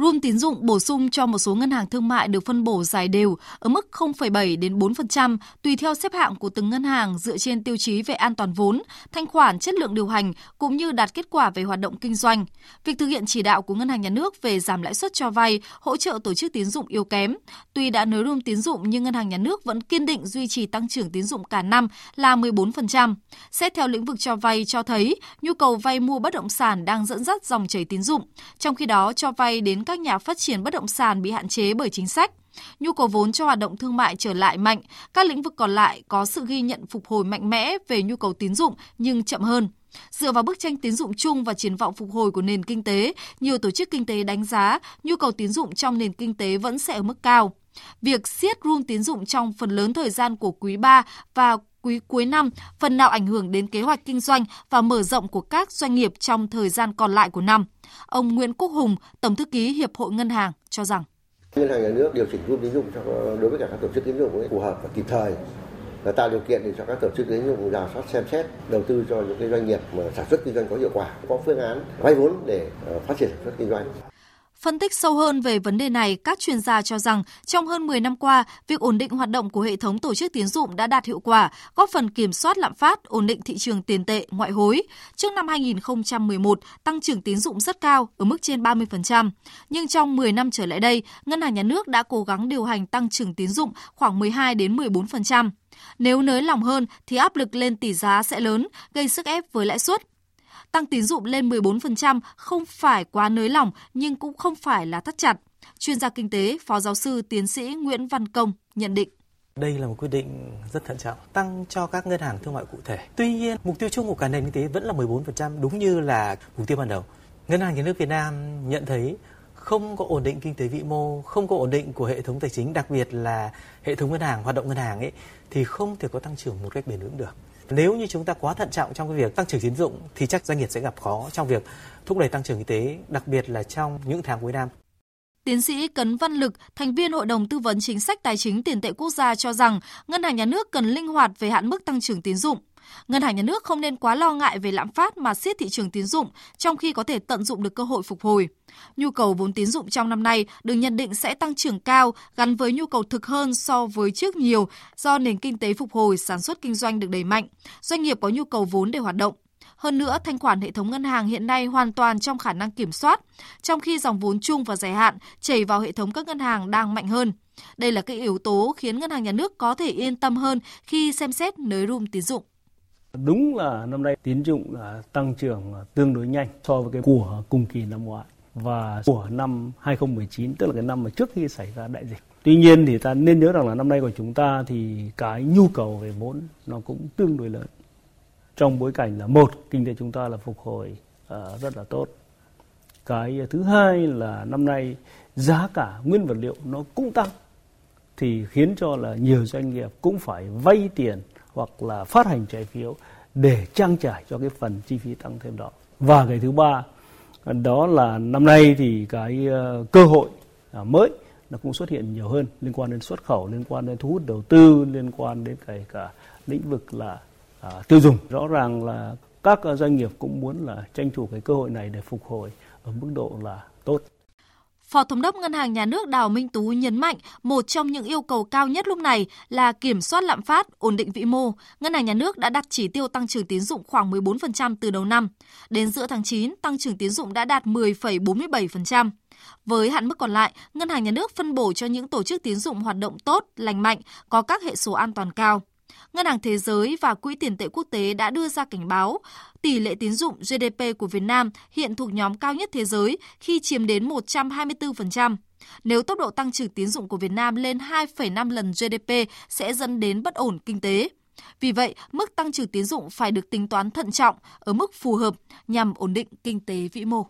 Room tín dụng bổ sung cho một số ngân hàng thương mại được phân bổ dài đều ở mức 0,7 đến 4% tùy theo xếp hạng của từng ngân hàng dựa trên tiêu chí về an toàn vốn, thanh khoản, chất lượng điều hành cũng như đạt kết quả về hoạt động kinh doanh. Việc thực hiện chỉ đạo của ngân hàng nhà nước về giảm lãi suất cho vay, hỗ trợ tổ chức tín dụng yếu kém. Tuy đã nới room tín dụng nhưng ngân hàng nhà nước vẫn kiên định duy trì tăng trưởng tín dụng cả năm là 14%. Xét theo lĩnh vực cho vay cho thấy nhu cầu vay mua bất động sản đang dẫn dắt dòng chảy tín dụng, trong khi đó cho vay đến các các nhà phát triển bất động sản bị hạn chế bởi chính sách. Nhu cầu vốn cho hoạt động thương mại trở lại mạnh, các lĩnh vực còn lại có sự ghi nhận phục hồi mạnh mẽ về nhu cầu tín dụng nhưng chậm hơn. Dựa vào bức tranh tín dụng chung và triển vọng phục hồi của nền kinh tế, nhiều tổ chức kinh tế đánh giá nhu cầu tín dụng trong nền kinh tế vẫn sẽ ở mức cao. Việc siết room tín dụng trong phần lớn thời gian của quý 3 và quý cuối năm phần nào ảnh hưởng đến kế hoạch kinh doanh và mở rộng của các doanh nghiệp trong thời gian còn lại của năm. Ông Nguyễn Quốc Hùng, Tổng thư ký Hiệp hội Ngân hàng cho rằng Ngân hàng nhà nước điều chỉnh rút tín dụng cho đối với cả các tổ chức tín dụng ấy phù hợp và kịp thời và tạo điều kiện để cho các tổ chức tín dụng giả soát xem xét đầu tư cho những cái doanh nghiệp mà sản xuất kinh doanh có hiệu quả, có phương án vay vốn để ờ, phát triển sản xuất kinh doanh. Phân tích sâu hơn về vấn đề này, các chuyên gia cho rằng trong hơn 10 năm qua, việc ổn định hoạt động của hệ thống tổ chức tín dụng đã đạt hiệu quả, góp phần kiểm soát lạm phát, ổn định thị trường tiền tệ, ngoại hối. Trước năm 2011, tăng trưởng tín dụng rất cao, ở mức trên 30%. Nhưng trong 10 năm trở lại đây, Ngân hàng Nhà nước đã cố gắng điều hành tăng trưởng tín dụng khoảng 12 đến 14%. Nếu nới lỏng hơn thì áp lực lên tỷ giá sẽ lớn, gây sức ép với lãi suất tăng tín dụng lên 14% không phải quá nới lỏng nhưng cũng không phải là thắt chặt. Chuyên gia kinh tế, Phó giáo sư tiến sĩ Nguyễn Văn Công nhận định. Đây là một quyết định rất thận trọng, tăng cho các ngân hàng thương mại cụ thể. Tuy nhiên, mục tiêu chung của cả nền kinh tế vẫn là 14%, đúng như là mục tiêu ban đầu. Ngân hàng Nhà nước Việt Nam nhận thấy không có ổn định kinh tế vĩ mô, không có ổn định của hệ thống tài chính, đặc biệt là hệ thống ngân hàng, hoạt động ngân hàng ấy, thì không thể có tăng trưởng một cách bền vững được. Nếu như chúng ta quá thận trọng trong cái việc tăng trưởng tín dụng thì chắc doanh nghiệp sẽ gặp khó trong việc thúc đẩy tăng trưởng kinh tế, đặc biệt là trong những tháng cuối năm. Tiến sĩ Cấn Văn Lực, thành viên Hội đồng Tư vấn Chính sách Tài chính Tiền tệ Quốc gia cho rằng Ngân hàng Nhà nước cần linh hoạt về hạn mức tăng trưởng tín dụng. Ngân hàng Nhà nước không nên quá lo ngại về lạm phát mà siết thị trường tín dụng, trong khi có thể tận dụng được cơ hội phục hồi. Nhu cầu vốn tín dụng trong năm nay được nhận định sẽ tăng trưởng cao gắn với nhu cầu thực hơn so với trước nhiều do nền kinh tế phục hồi, sản xuất kinh doanh được đẩy mạnh, doanh nghiệp có nhu cầu vốn để hoạt động. Hơn nữa, thanh khoản hệ thống ngân hàng hiện nay hoàn toàn trong khả năng kiểm soát, trong khi dòng vốn chung và dài hạn chảy vào hệ thống các ngân hàng đang mạnh hơn. Đây là cái yếu tố khiến ngân hàng nhà nước có thể yên tâm hơn khi xem xét nới room tín dụng. Đúng là năm nay tín dụng là tăng trưởng à, tương đối nhanh so với cái của cùng kỳ năm ngoái và của năm 2019 tức là cái năm mà trước khi xảy ra đại dịch. Tuy nhiên thì ta nên nhớ rằng là năm nay của chúng ta thì cái nhu cầu về vốn nó cũng tương đối lớn. Trong bối cảnh là một kinh tế chúng ta là phục hồi uh, rất là tốt. Cái thứ hai là năm nay giá cả nguyên vật liệu nó cũng tăng thì khiến cho là nhiều doanh nghiệp cũng phải vay tiền hoặc là phát hành trái phiếu để trang trải cho cái phần chi phí tăng thêm đó. Và cái thứ ba đó là năm nay thì cái ờ, cơ hội à, mới nó cũng xuất hiện nhiều hơn liên quan đến xuất khẩu, liên quan đến thu hút đầu tư, liên quan đến cái cả lĩnh vực là à, tiêu dùng. Rõ ràng là các ờ, doanh nghiệp cũng muốn là tranh thủ cái cơ hội này để phục hồi ở mức độ là tốt. Phó Thống đốc Ngân hàng Nhà nước Đào Minh Tú nhấn mạnh một trong những yêu cầu cao nhất lúc này là kiểm soát lạm phát, ổn định vĩ mô. Ngân hàng Nhà nước đã đặt chỉ tiêu tăng trưởng tín dụng khoảng 14% từ đầu năm. Đến giữa tháng 9, tăng trưởng tín dụng đã đạt 10,47%. Với hạn mức còn lại, Ngân hàng Nhà nước phân bổ cho những tổ chức tín dụng hoạt động tốt, lành mạnh, có các hệ số an toàn cao. Ngân hàng Thế giới và Quỹ tiền tệ quốc tế đã đưa ra cảnh báo tỷ lệ tín dụng GDP của Việt Nam hiện thuộc nhóm cao nhất thế giới khi chiếm đến 124%. Nếu tốc độ tăng trưởng tín dụng của Việt Nam lên 2,5 lần GDP sẽ dẫn đến bất ổn kinh tế. Vì vậy, mức tăng trưởng tín dụng phải được tính toán thận trọng ở mức phù hợp nhằm ổn định kinh tế vĩ mô.